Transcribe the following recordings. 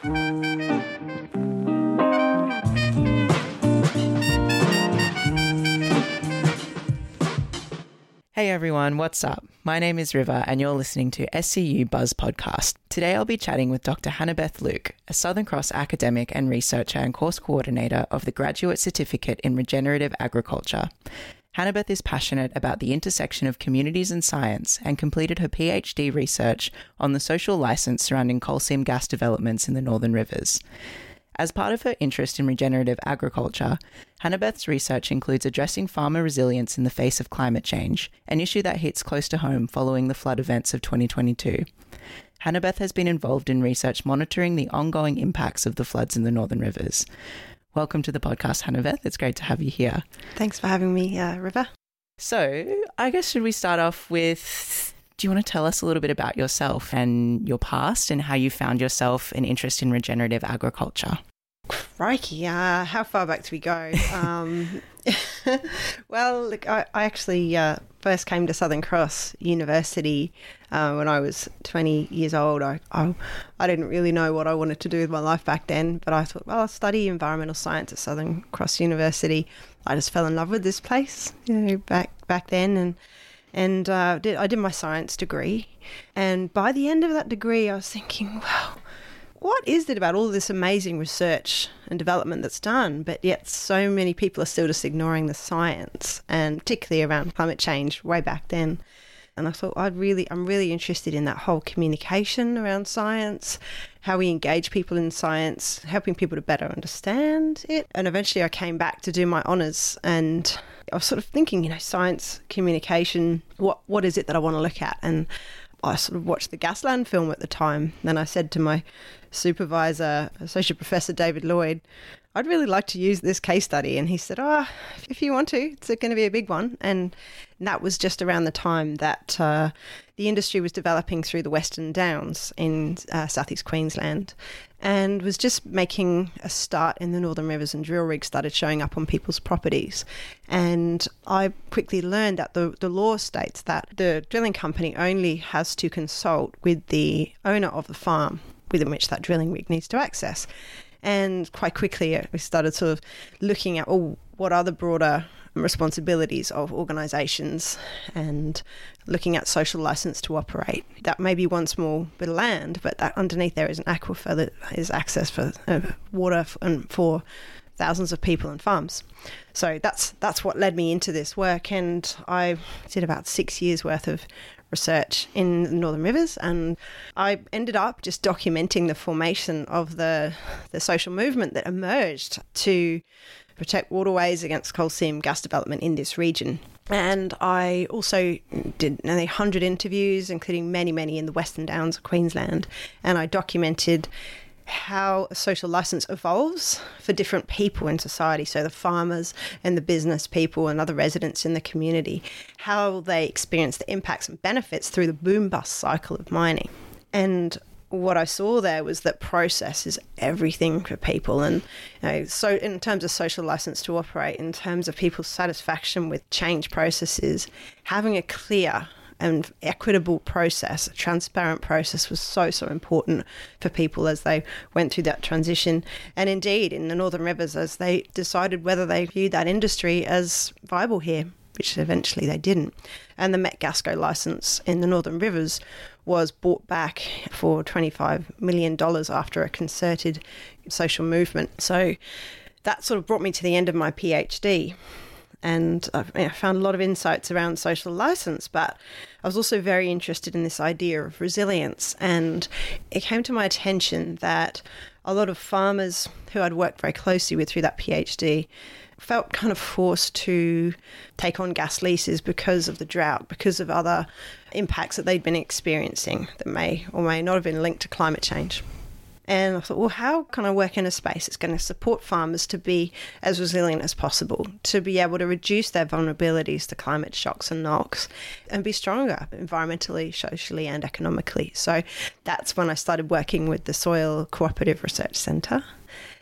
Hey everyone, what's up? My name is River, and you're listening to SCU Buzz Podcast. Today I'll be chatting with Dr. Hanabeth Luke, a Southern Cross academic and researcher and course coordinator of the Graduate Certificate in Regenerative Agriculture. Hanabeth is passionate about the intersection of communities and science and completed her PhD research on the social license surrounding coal seam gas developments in the Northern Rivers. As part of her interest in regenerative agriculture, Hanabeth's research includes addressing farmer resilience in the face of climate change, an issue that hits close to home following the flood events of 2022. Hanabeth has been involved in research monitoring the ongoing impacts of the floods in the Northern Rivers. Welcome to the podcast, Hanabeth. It's great to have you here. Thanks for having me, uh, River. So, I guess should we start off with do you want to tell us a little bit about yourself and your past and how you found yourself an interest in regenerative agriculture? Crikey, uh, how far back do we go? Um, well, look, I, I actually uh, first came to Southern Cross University uh, when I was 20 years old. I, I, I didn't really know what I wanted to do with my life back then, but I thought, well, I'll study environmental science at Southern Cross University. I just fell in love with this place, you know, back back then, and and uh, did, I did my science degree. And by the end of that degree, I was thinking, wow, what is it about all this amazing research and development that's done, but yet so many people are still just ignoring the science, and particularly around climate change way back then. And I thought I'd really, I'm really interested in that whole communication around science, how we engage people in science, helping people to better understand it. And eventually, I came back to do my honours, and I was sort of thinking, you know, science, communication, what what is it that I want to look at? And I sort of watched the Gasland film at the time. Then I said to my supervisor, Associate Professor David Lloyd, I'd really like to use this case study. And he said, Oh, if you want to, it's going to be a big one. And that was just around the time that uh, the industry was developing through the Western Downs in uh, southeast Queensland and was just making a start in the Northern Rivers and drill rigs started showing up on people's properties. And I quickly learned that the, the law states that the drilling company only has to consult with the owner of the farm within which that drilling rig needs to access. And quite quickly, uh, we started sort of looking at, oh, what are the broader responsibilities of organisations and looking at social license to operate. That may be one small bit of land, but that underneath there is an aquifer that is access for uh, water and for thousands of people and farms. So that's that's what led me into this work, and I did about six years worth of research in the Northern Rivers, and I ended up just documenting the formation of the the social movement that emerged to protect waterways against coal seam gas development in this region. And I also did nearly 100 interviews, including many, many in the Western Downs of Queensland. And I documented how social license evolves for different people in society. So, the farmers and the business people and other residents in the community, how they experience the impacts and benefits through the boom bust cycle of mining. And what I saw there was that process is everything for people, and you know, so in terms of social license to operate, in terms of people's satisfaction with change processes, having a clear and equitable process, a transparent process was so, so important for people as they went through that transition. And indeed, in the Northern Rivers, as they decided whether they viewed that industry as viable here, which eventually they didn't. And the Metgasco license in the Northern Rivers was bought back for $25 million after a concerted social movement. So that sort of brought me to the end of my PhD. And I found a lot of insights around social license, but I was also very interested in this idea of resilience. And it came to my attention that a lot of farmers who I'd worked very closely with through that PhD felt kind of forced to take on gas leases because of the drought, because of other impacts that they'd been experiencing that may or may not have been linked to climate change. And I thought, well, how can I work in a space that's going to support farmers to be as resilient as possible, to be able to reduce their vulnerabilities to climate shocks and knocks, and be stronger environmentally, socially, and economically? So that's when I started working with the Soil Cooperative Research Centre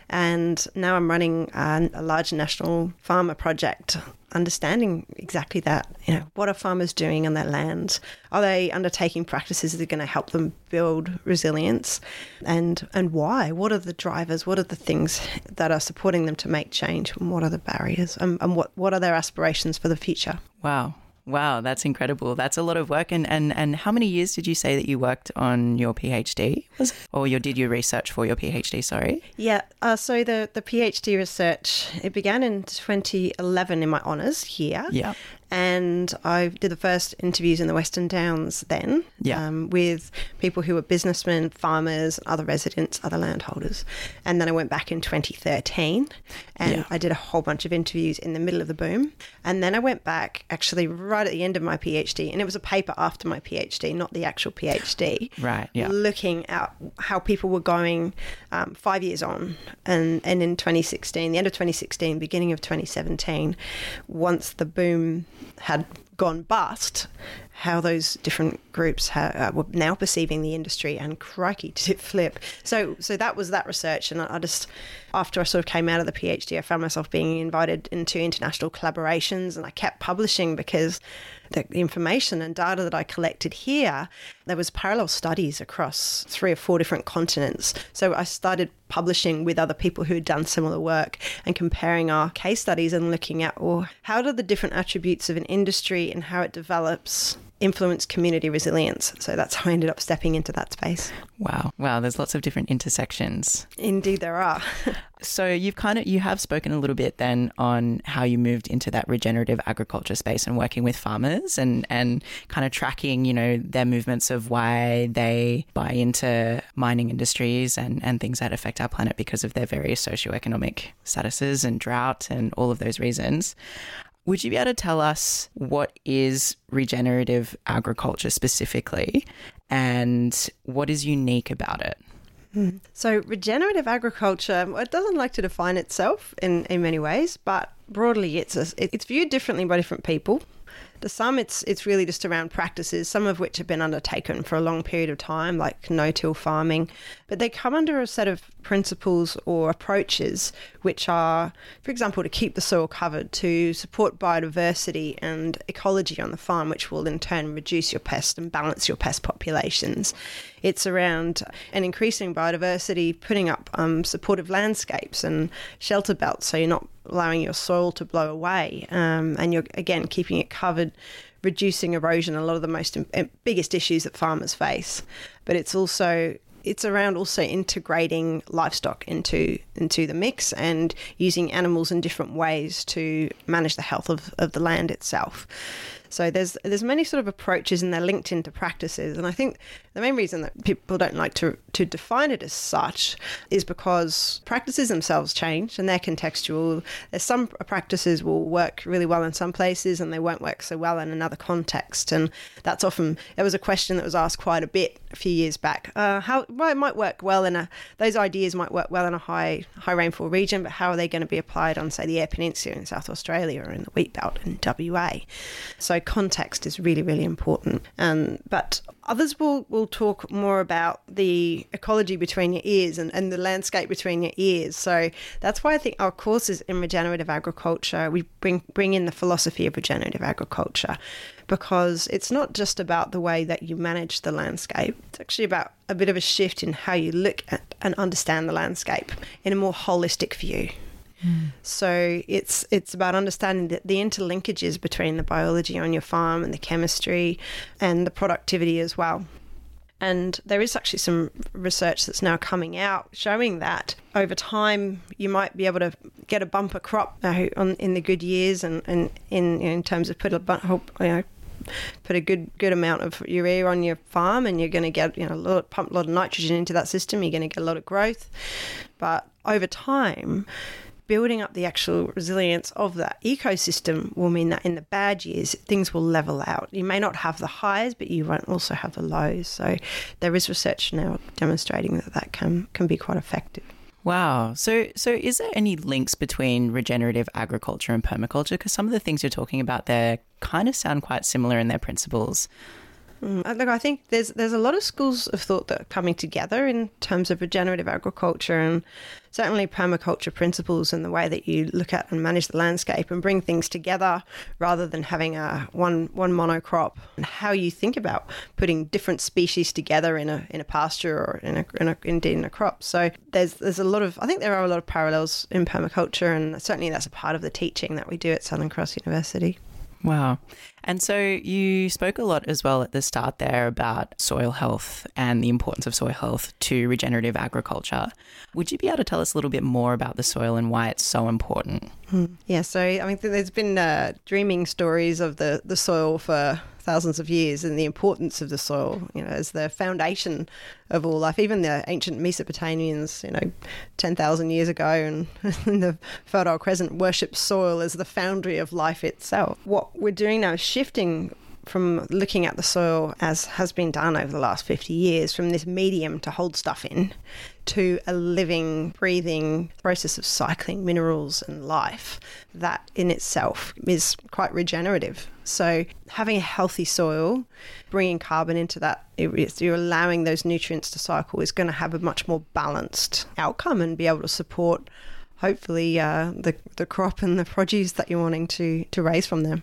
And now I'm running a, a large national farmer project understanding exactly that. You know, what are farmers doing on their land? Are they undertaking practices that are going to help them build resilience? And and why? What are the drivers? What are the things that are supporting them to make change? And what are the barriers? And, and what, what are their aspirations for the future? Wow. Wow, that's incredible. That's a lot of work. And, and, and how many years did you say that you worked on your PhD? Was? Or you did your research for your PhD, sorry? Yeah, uh, so the, the PhD research, it began in 2011 in my honours here. Yeah and I did the first interviews in the Western Downs then yeah. um, with people who were businessmen, farmers, other residents, other landholders. And then I went back in 2013 and yeah. I did a whole bunch of interviews in the middle of the boom. And then I went back actually right at the end of my PhD, and it was a paper after my PhD, not the actual PhD. Right, yeah. Looking at how people were going um, five years on. And, and in 2016, the end of 2016, beginning of 2017, once the boom had gone bust, how those different groups ha- uh, were now perceiving the industry, and crikey, did it flip! So, so that was that research, and I, I just after I sort of came out of the PhD, I found myself being invited into international collaborations, and I kept publishing because the information and data that I collected here, there was parallel studies across three or four different continents. So I started publishing with other people who had done similar work and comparing our case studies and looking at, well, how do the different attributes of an industry and how it develops influence community resilience. So that's how I ended up stepping into that space. Wow. Wow, there's lots of different intersections. Indeed there are. so you've kind of you have spoken a little bit then on how you moved into that regenerative agriculture space and working with farmers and and kind of tracking, you know, their movements of why they buy into mining industries and and things that affect our planet because of their various socioeconomic statuses and drought and all of those reasons. Would you be able to tell us what is regenerative agriculture specifically and what is unique about it? Hmm. So, regenerative agriculture, it doesn't like to define itself in, in many ways, but broadly, it's a, it's viewed differently by different people. To some, it's it's really just around practices, some of which have been undertaken for a long period of time, like no-till farming, but they come under a set of principles or approaches which are, for example, to keep the soil covered, to support biodiversity and ecology on the farm, which will in turn reduce your pest and balance your pest populations. It's around an increasing biodiversity, putting up um, supportive landscapes and shelter belts so you're not allowing your soil to blow away, um, and you're again keeping it covered, reducing erosion. A lot of the most biggest issues that farmers face, but it's also it's around also integrating livestock into into the mix and using animals in different ways to manage the health of, of the land itself. So there's there's many sort of approaches and they're linked into practices. And I think the main reason that people don't like to to define it as such is because practices themselves change and they're contextual. There's some practices will work really well in some places and they won't work so well in another context. And that's often there was a question that was asked quite a bit a few years back. Uh, how well it might work well in a those ideas might work well in a high high rainfall region, but how are they going to be applied on say the Eyre Peninsula in South Australia or in the wheat belt in WA? So context is really, really important. Um, but others will, will talk more about the ecology between your ears and, and the landscape between your ears. So that's why I think our courses in regenerative agriculture, we bring, bring in the philosophy of regenerative agriculture because it's not just about the way that you manage the landscape. It's actually about a bit of a shift in how you look at and understand the landscape in a more holistic view. So it's it's about understanding the, interlinkages between the biology on your farm and the chemistry and the productivity as well. And there is actually some research that's now coming out showing that over time you might be able to get a bumper crop on, in the good years and, and in in terms of put a you know put a good good amount of urea on your farm and you're going to get you know a lot pump a lot of nitrogen into that system you're going to get a lot of growth but over time building up the actual resilience of that ecosystem will mean that in the bad years, things will level out. You may not have the highs, but you won't also have the lows. So there is research now demonstrating that that can, can be quite effective. Wow. So, so is there any links between regenerative agriculture and permaculture? Because some of the things you're talking about there kind of sound quite similar in their principles. Mm, look, I think there's there's a lot of schools of thought that are coming together in terms of regenerative agriculture and certainly permaculture principles and the way that you look at and manage the landscape and bring things together rather than having a one one monocrop and how you think about putting different species together in a in a pasture or in a, in a indeed in a crop. So there's there's a lot of I think there are a lot of parallels in permaculture and certainly that's a part of the teaching that we do at Southern Cross University. Wow. And so you spoke a lot as well at the start there about soil health and the importance of soil health to regenerative agriculture. Would you be able to tell us a little bit more about the soil and why it's so important? Hmm. Yeah, so I mean, there's been uh, dreaming stories of the, the soil for thousands of years and the importance of the soil, you know, as the foundation of all life. Even the ancient Mesopotamians, you know, 10,000 years ago and in the Fertile Crescent worshipped soil as the foundry of life itself. What we're doing now is shifting from looking at the soil as has been done over the last 50 years from this medium to hold stuff in to a living, breathing process of cycling minerals and life that in itself is quite regenerative. So, having a healthy soil, bringing carbon into that, you're allowing those nutrients to cycle, is going to have a much more balanced outcome and be able to support, hopefully, uh, the, the crop and the produce that you're wanting to, to raise from them.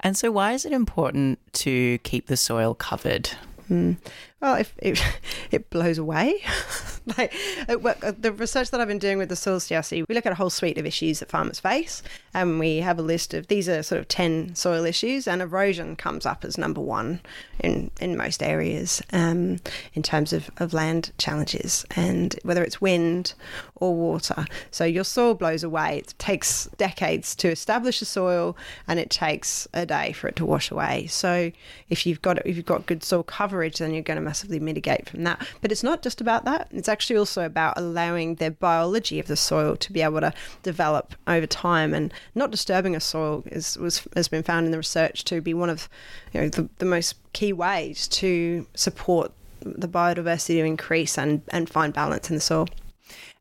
And so, why is it important to keep the soil covered? Mm. Well, if it, it blows away, like uh, uh, the research that I've been doing with the soil CRC, we look at a whole suite of issues that farmers face, and we have a list of these are sort of ten soil issues, and erosion comes up as number one in in most areas um, in terms of, of land challenges, and whether it's wind or water. So your soil blows away. It takes decades to establish a soil, and it takes a day for it to wash away. So if you've got if you've got good soil coverage, then you're going to massively mitigate from that. But it's not just about that. It's actually also about allowing the biology of the soil to be able to develop over time and not disturbing a soil is was has been found in the research to be one of you know the, the most key ways to support the biodiversity to increase and, and find balance in the soil.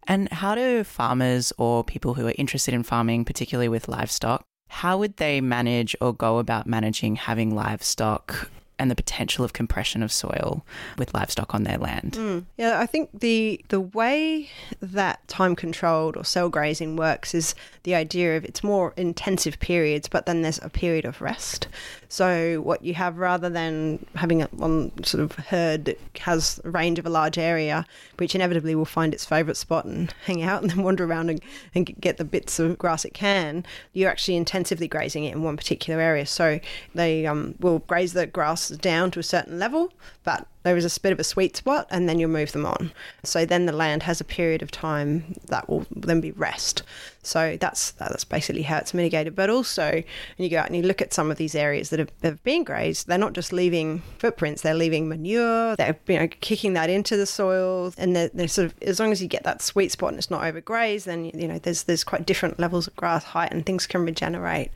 And how do farmers or people who are interested in farming, particularly with livestock, how would they manage or go about managing having livestock and the potential of compression of soil with livestock on their land. Mm. Yeah, I think the the way that time controlled or cell grazing works is the idea of it's more intensive periods, but then there's a period of rest. So what you have rather than having one sort of herd that has a range of a large area, which inevitably will find its favourite spot and hang out and then wander around and, and get the bits of grass it can, you're actually intensively grazing it in one particular area. So they um, will graze the grass down to a certain level, but there is a bit of a sweet spot and then you'll move them on. So then the land has a period of time that will then be rest. So that's that's basically how it's mitigated. But also, when you go out and you look at some of these areas that have, have been grazed, they're not just leaving footprints; they're leaving manure. They're you know kicking that into the soil, and they're, they're sort of as long as you get that sweet spot and it's not overgrazed, then you know there's there's quite different levels of grass height and things can regenerate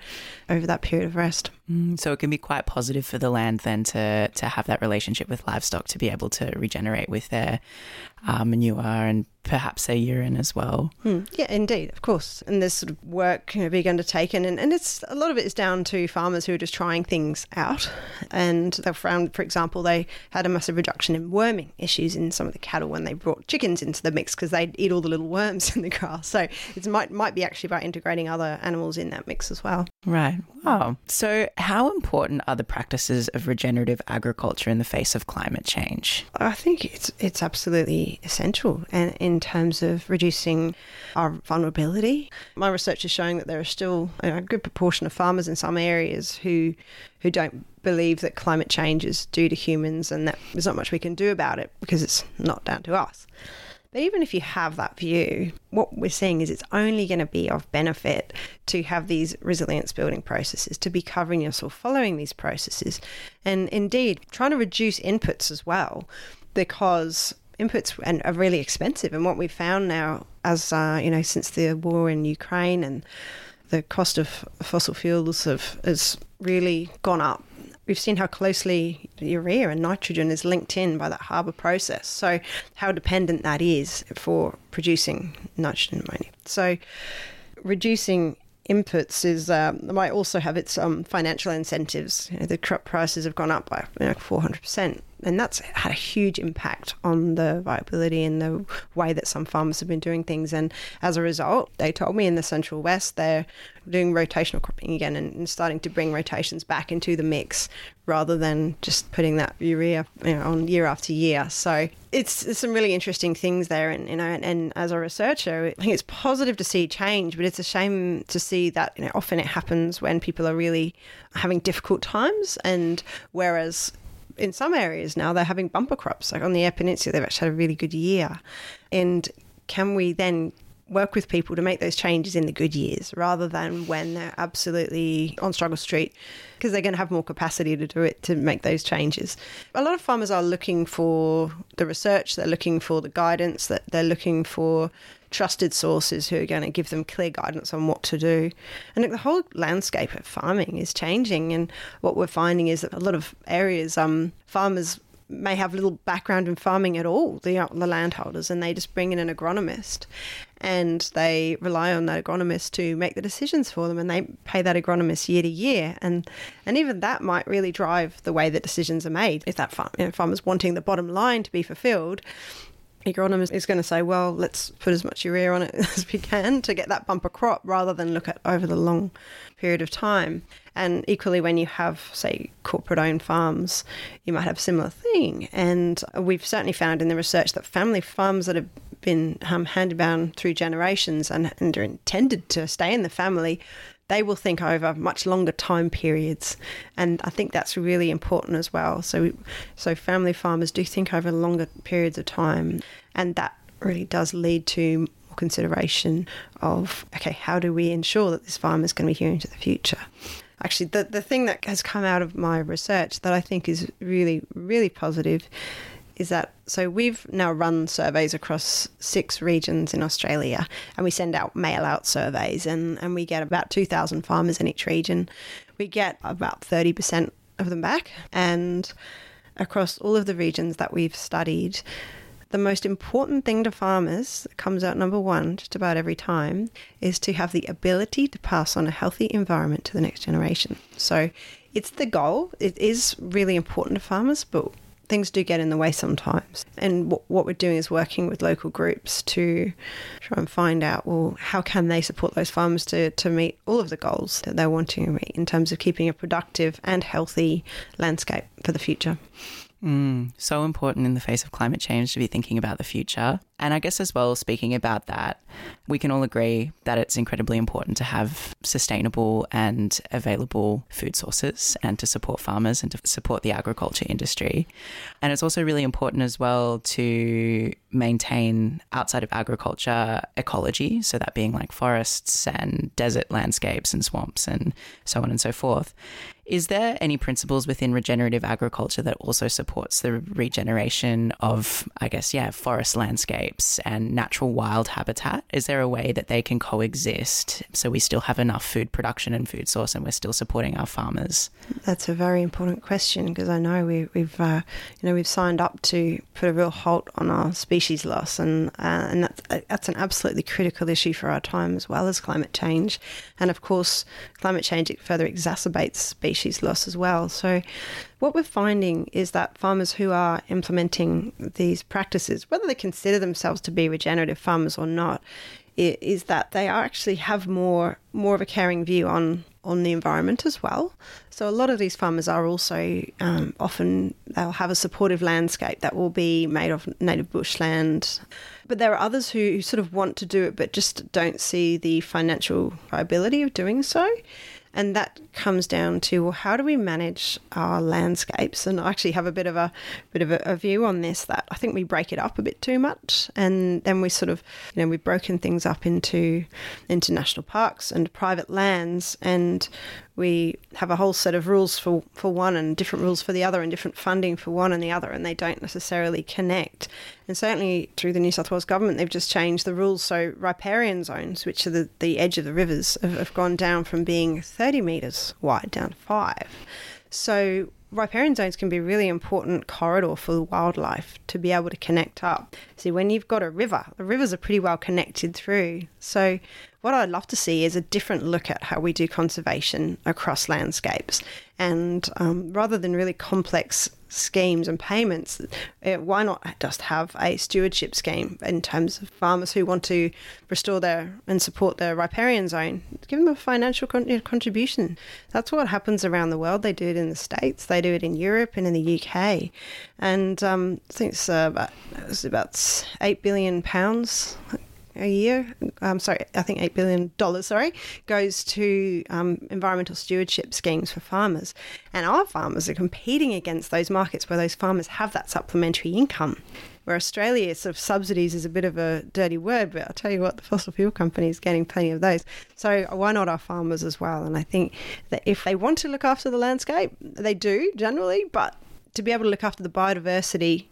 over that period of rest. Mm, so it can be quite positive for the land then to to have that relationship with livestock to be able to regenerate with their uh, manure and perhaps their urine as well. Hmm. Yeah, indeed, of course. And there's sort of work you know, being undertaken, and, and it's a lot of it is down to farmers who are just trying things out. And they found, for example, they had a massive reduction in worming issues in some of the cattle when they brought chickens into the mix because they'd eat all the little worms in the grass. So it might might be actually about integrating other animals in that mix as well. Right. Wow. So how important are the practices of regenerative agriculture in the face of climate change? I think it's it's absolutely essential, and in terms of reducing our vulnerability. My research is showing that there are still a good proportion of farmers in some areas who who don't believe that climate change is due to humans and that there's not much we can do about it because it's not down to us. But even if you have that view, what we're seeing is it's only going to be of benefit to have these resilience building processes, to be covering yourself following these processes, and indeed trying to reduce inputs as well, because inputs and are really expensive. And what we've found now, as uh, you know, since the war in Ukraine and the cost of fossil fuels have has really gone up. We've seen how closely urea and nitrogen is linked in by that Haber process. So, how dependent that is for producing nitrogen ammonia. So, reducing inputs is um, might also have its um, financial incentives. You know, the crop prices have gone up by you know, 400%, and that's had a huge impact on the viability and the way that some farmers have been doing things. And as a result, they told me in the Central West they're doing rotational cropping again and, and starting to bring rotations back into the mix rather than just putting that urea you know, on year after year. So it's, it's some really interesting things there, and you know, and, and, as a researcher, I think it's positive to see change, but it's a shame to see that you know often it happens when people are really having difficult times, and whereas in some areas now they're having bumper crops, like on the Eyre Peninsula, they've actually had a really good year, and can we then work with people to make those changes in the good years rather than when they're absolutely on struggle street because they're going to have more capacity to do it to make those changes. A lot of farmers are looking for the research, they're looking for the guidance, that they're looking for trusted sources who are going to give them clear guidance on what to do. And the whole landscape of farming is changing and what we're finding is that a lot of areas um farmers may have little background in farming at all, the, the landholders, and they just bring in an agronomist and they rely on that agronomist to make the decisions for them and they pay that agronomist year to year and and even that might really drive the way that decisions are made if that farm, you know, farmer's wanting the bottom line to be fulfilled agronomist is going to say, well, let's put as much urea on it as we can to get that bumper crop rather than look at over the long period of time. And equally, when you have, say, corporate owned farms, you might have a similar thing. And we've certainly found in the research that family farms that have been um, handed down through generations and, and are intended to stay in the family, they will think over much longer time periods, and I think that's really important as well. So, so family farmers do think over longer periods of time, and that really does lead to consideration of okay, how do we ensure that this farm is going to be here into the future? Actually, the the thing that has come out of my research that I think is really really positive is that so we've now run surveys across six regions in Australia and we send out mail out surveys and, and we get about 2,000 farmers in each region. We get about 30% of them back. And across all of the regions that we've studied, the most important thing to farmers comes out number one just about every time is to have the ability to pass on a healthy environment to the next generation. So it's the goal. It is really important to farmers, but things do get in the way sometimes. And what, what we're doing is working with local groups to try and find out, well, how can they support those farmers to, to meet all of the goals that they're wanting to meet in terms of keeping a productive and healthy landscape for the future. Mm, so important in the face of climate change to be thinking about the future. And I guess as well, speaking about that, we can all agree that it's incredibly important to have sustainable and available food sources and to support farmers and to support the agriculture industry. And it's also really important as well to maintain outside of agriculture ecology, so that being like forests and desert landscapes and swamps and so on and so forth. Is there any principles within regenerative agriculture that also supports the regeneration of, I guess, yeah, forest landscapes and natural wild habitat? Is there a way that they can coexist so we still have enough food production and food source and we're still supporting our farmers? That's a very important question because I know we, have uh, you know, we've signed up to put a real halt on our species loss, and uh, and that's that's an absolutely critical issue for our time as well as climate change, and of course, climate change further exacerbates species species loss as well. So, what we're finding is that farmers who are implementing these practices, whether they consider themselves to be regenerative farmers or not, is that they actually have more more of a caring view on on the environment as well. So a lot of these farmers are also um, often they'll have a supportive landscape that will be made of native bushland. But there are others who sort of want to do it but just don't see the financial viability of doing so. And that comes down to well, how do we manage our landscapes? And I actually have a bit of a bit of a, a, view on this that I think we break it up a bit too much, and then we sort of you know we've broken things up into into national parks and private lands, and we have a whole set of rules for, for one and different rules for the other and different funding for one and the other, and they don't necessarily connect. And certainly through the New South Wales government, they've just changed the rules. So riparian zones, which are the, the edge of the rivers, have, have gone down from being 30 metres wide down to five. So riparian zones can be a really important corridor for wildlife to be able to connect up. See, when you've got a river, the rivers are pretty well connected through. So what I'd love to see is a different look at how we do conservation across landscapes. And um, rather than really complex schemes and payments, uh, why not just have a stewardship scheme in terms of farmers who want to restore their and support their riparian zone? Give them a financial con- contribution. That's what happens around the world. They do it in the States, they do it in Europe and in the UK. And um, I think it's, uh, about, it's about 8 billion pounds a year. Um, sorry, I think eight billion dollars. Sorry, goes to um, environmental stewardship schemes for farmers, and our farmers are competing against those markets where those farmers have that supplementary income. Where Australia sort of subsidies is a bit of a dirty word, but I'll tell you what, the fossil fuel company is getting plenty of those. So why not our farmers as well? And I think that if they want to look after the landscape, they do generally, but to be able to look after the biodiversity,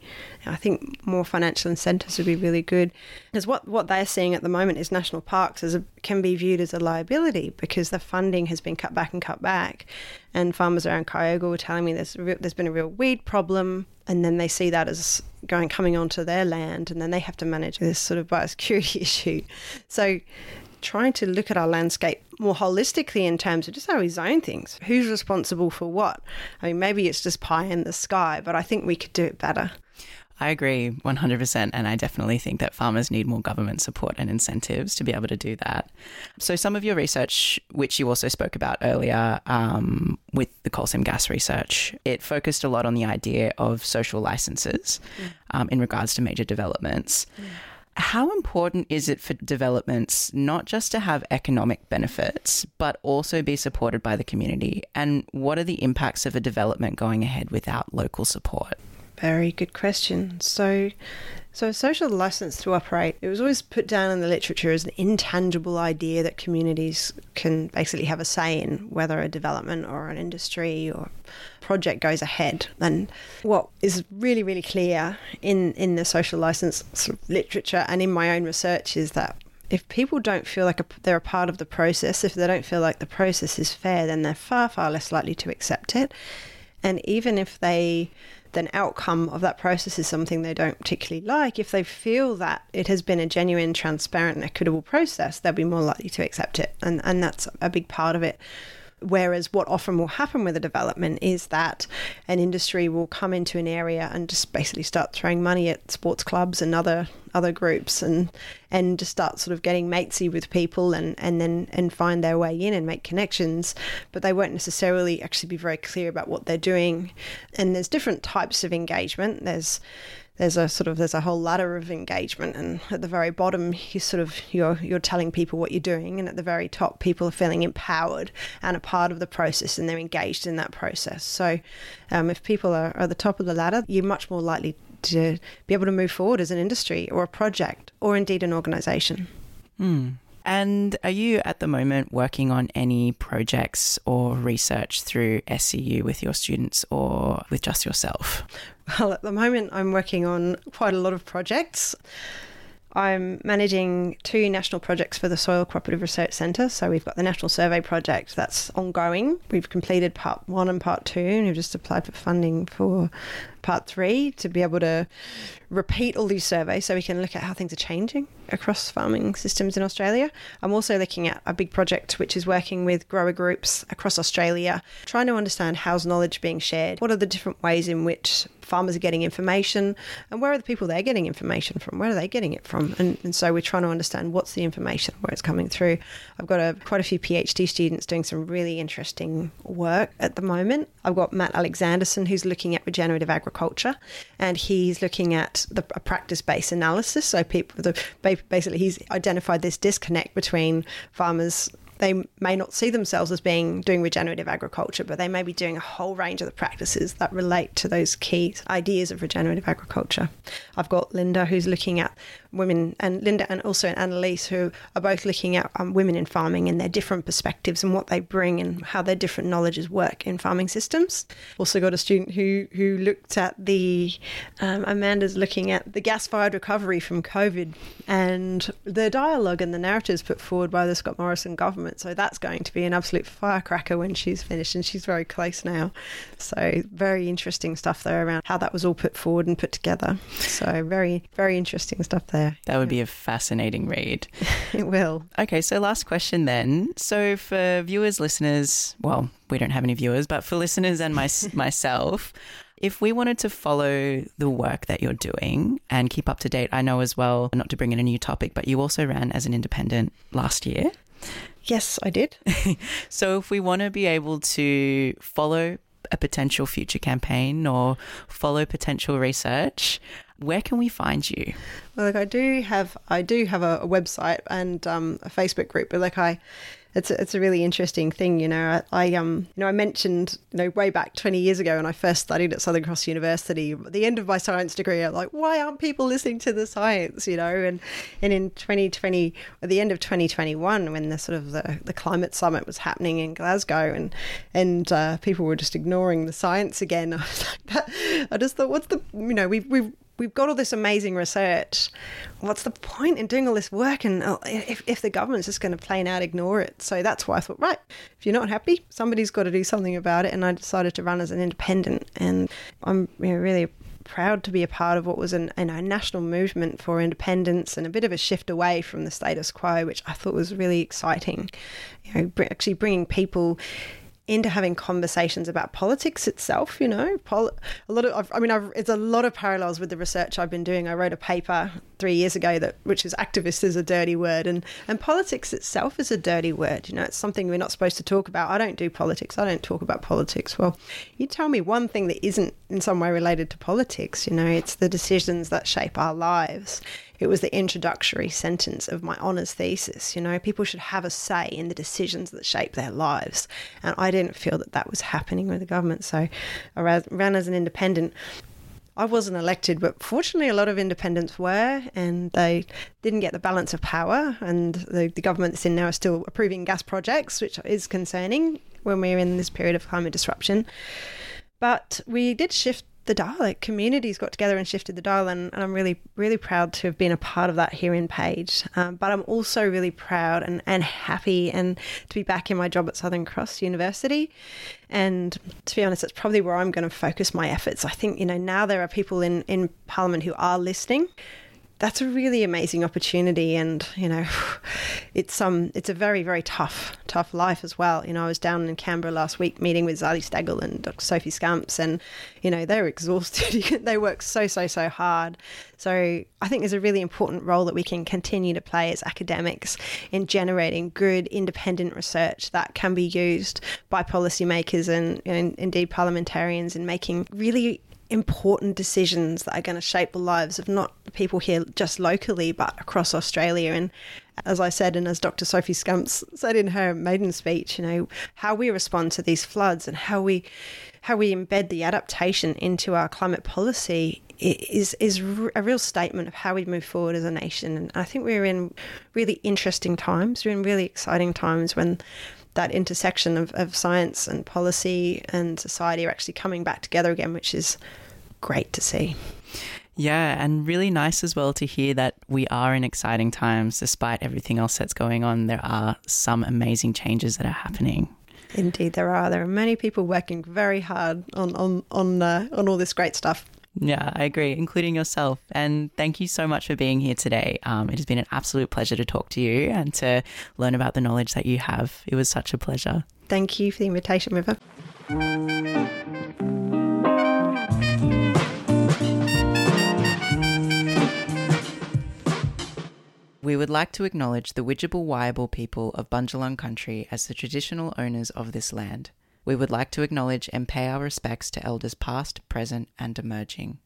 I think more financial incentives would be really good. Because what, what they're seeing at the moment is national parks as a, can be viewed as a liability because the funding has been cut back and cut back. And farmers around Kyogle were telling me there's, there's been a real weed problem. And then they see that as going coming onto their land, and then they have to manage this sort of biosecurity issue. So trying to look at our landscape more holistically in terms of just how we zone things. Who's responsible for what? I mean, maybe it's just pie in the sky, but I think we could do it better. I agree 100%. And I definitely think that farmers need more government support and incentives to be able to do that. So, some of your research, which you also spoke about earlier um, with the coal seam gas research, it focused a lot on the idea of social licenses mm. um, in regards to major developments. Mm. How important is it for developments not just to have economic benefits, but also be supported by the community? And what are the impacts of a development going ahead without local support? Very good question. So, so social license to operate, it was always put down in the literature as an intangible idea that communities can basically have a say in whether a development or an industry or project goes ahead. And what is really, really clear in, in the social license sort of literature and in my own research is that if people don't feel like a, they're a part of the process, if they don't feel like the process is fair, then they're far, far less likely to accept it. And even if they an outcome of that process is something they don't particularly like, if they feel that it has been a genuine, transparent, and equitable process, they'll be more likely to accept it. And, and that's a big part of it. Whereas what often will happen with a development is that an industry will come into an area and just basically start throwing money at sports clubs and other other groups and and just start sort of getting matesy with people and, and then and find their way in and make connections. But they won't necessarily actually be very clear about what they're doing. And there's different types of engagement. There's there's a sort of there's a whole ladder of engagement and at the very bottom you sort of you're you're telling people what you're doing and at the very top people are feeling empowered and a part of the process and they're engaged in that process so um, if people are, at the top of the ladder you're much more likely to be able to move forward as an industry or a project or indeed an organization mm. And are you at the moment working on any projects or research through SCU with your students or with just yourself? Well, at the moment, I'm working on quite a lot of projects. I'm managing two national projects for the Soil Cooperative Research Centre. So we've got the National Survey Project that's ongoing. We've completed part one and part two, and we've just applied for funding for part three to be able to repeat all these surveys so we can look at how things are changing across farming systems in Australia. I'm also looking at a big project which is working with grower groups across Australia, trying to understand how's knowledge being shared, what are the different ways in which farmers are getting information, and where are the people they're getting information from? Where are they getting it from? And, and so we're trying to understand what's the information, where it's coming through. I've got a, quite a few PhD students doing some really interesting work at the moment. I've got Matt Alexanderson who's looking at regenerative agriculture, and he's looking at the practice-based analysis. So people, the, basically, he's identified this disconnect between farmers they may not see themselves as being doing regenerative agriculture, but they may be doing a whole range of the practices that relate to those key ideas of regenerative agriculture. I've got Linda who's looking at women, and Linda and also Annalise who are both looking at um, women in farming and their different perspectives and what they bring and how their different knowledges work in farming systems. Also got a student who who looked at the um, Amanda's looking at the gas-fired recovery from COVID and the dialogue and the narratives put forward by the Scott Morrison government So that's going to be an absolute firecracker when she's finished, and she's very close now. So very interesting stuff there around how that was all put forward and put together. So very, very interesting stuff there. That would be a fascinating read. it will. Okay, so last question then. So for viewers, listeners, well, we don't have any viewers, but for listeners and my, myself, if we wanted to follow the work that you're doing and keep up to date, I know as well, not to bring in a new topic, but you also ran as an independent last year. Yes, I did. so if we want to be able to follow a potential future campaign or follow potential research, where can we find you? Well, like I do have, I do have a, a website and um, a Facebook group, but like I, it's a, it's a really interesting thing, you know. I, I, um you know I mentioned you know way back twenty years ago when I first studied at Southern Cross University, at the end of my science degree, I'm like, why aren't people listening to the science, you know? And and in 2020, at the end of 2021, when the sort of the, the climate summit was happening in Glasgow, and and uh, people were just ignoring the science again, I was like, I just thought, what's the you know we've we've we've got all this amazing research. What's the point in doing all this work? And uh, if, if the government's just going to plain out ignore it. So that's why I thought, right, if you're not happy, somebody's got to do something about it. And I decided to run as an independent. And I'm you know, really proud to be a part of what was an, a national movement for independence and a bit of a shift away from the status quo, which I thought was really exciting. You know, actually bringing people into having conversations about politics itself. You know, Pol- a lot of I mean, I've, it's a lot of parallels with the research I've been doing. I wrote a paper three years ago that which is activist is a dirty word, and and politics itself is a dirty word. You know, it's something we're not supposed to talk about. I don't do politics. I don't talk about politics. Well, you tell me one thing that isn't in some way related to politics. You know, it's the decisions that shape our lives it was the introductory sentence of my honours thesis. You know, people should have a say in the decisions that shape their lives. And I didn't feel that that was happening with the government. So I ran as an independent. I wasn't elected, but fortunately, a lot of independents were, and they didn't get the balance of power. And the, the government that's in now is still approving gas projects, which is concerning when we're in this period of climate disruption. But we did shift the dial. Like communities got together and shifted the dial, and, and I'm really, really proud to have been a part of that here in Page. Um, but I'm also really proud and, and happy and to be back in my job at Southern Cross University. And to be honest, it's probably where I'm going to focus my efforts. I think, you know, now there are people in, in Parliament who are listening that's a really amazing opportunity and you know it's um it's a very very tough tough life as well. You know I was down in Canberra last week meeting with Zali Steggall and Dr. Sophie Scamps and you know they're exhausted. They work so so so hard. So I think there's a really important role that we can continue to play as academics in generating good independent research that can be used by policymakers and, and indeed parliamentarians in making really important decisions that are going to shape the lives of not people here just locally, but across Australia. And as I said, and as Dr. Sophie Scamps said in her maiden speech, you know, how we respond to these floods and how we how we embed the adaptation into our climate policy is is a real statement of how we move forward as a nation. And I think we're in really interesting times. We're in really exciting times when that intersection of, of science and policy and society are actually coming back together again, which is great to see. Yeah, and really nice as well to hear that we are in exciting times despite everything else that's going on. There are some amazing changes that are happening. Indeed, there are. There are many people working very hard on on on uh, on all this great stuff. Yeah, I agree, including yourself. And thank you so much for being here today. Um, it has been an absolute pleasure to talk to you and to learn about the knowledge that you have. It was such a pleasure. Thank you for the invitation, River. We would like to acknowledge the Widjabul Waiable people of Bundjalung country as the traditional owners of this land. We would like to acknowledge and pay our respects to elders past, present, and emerging.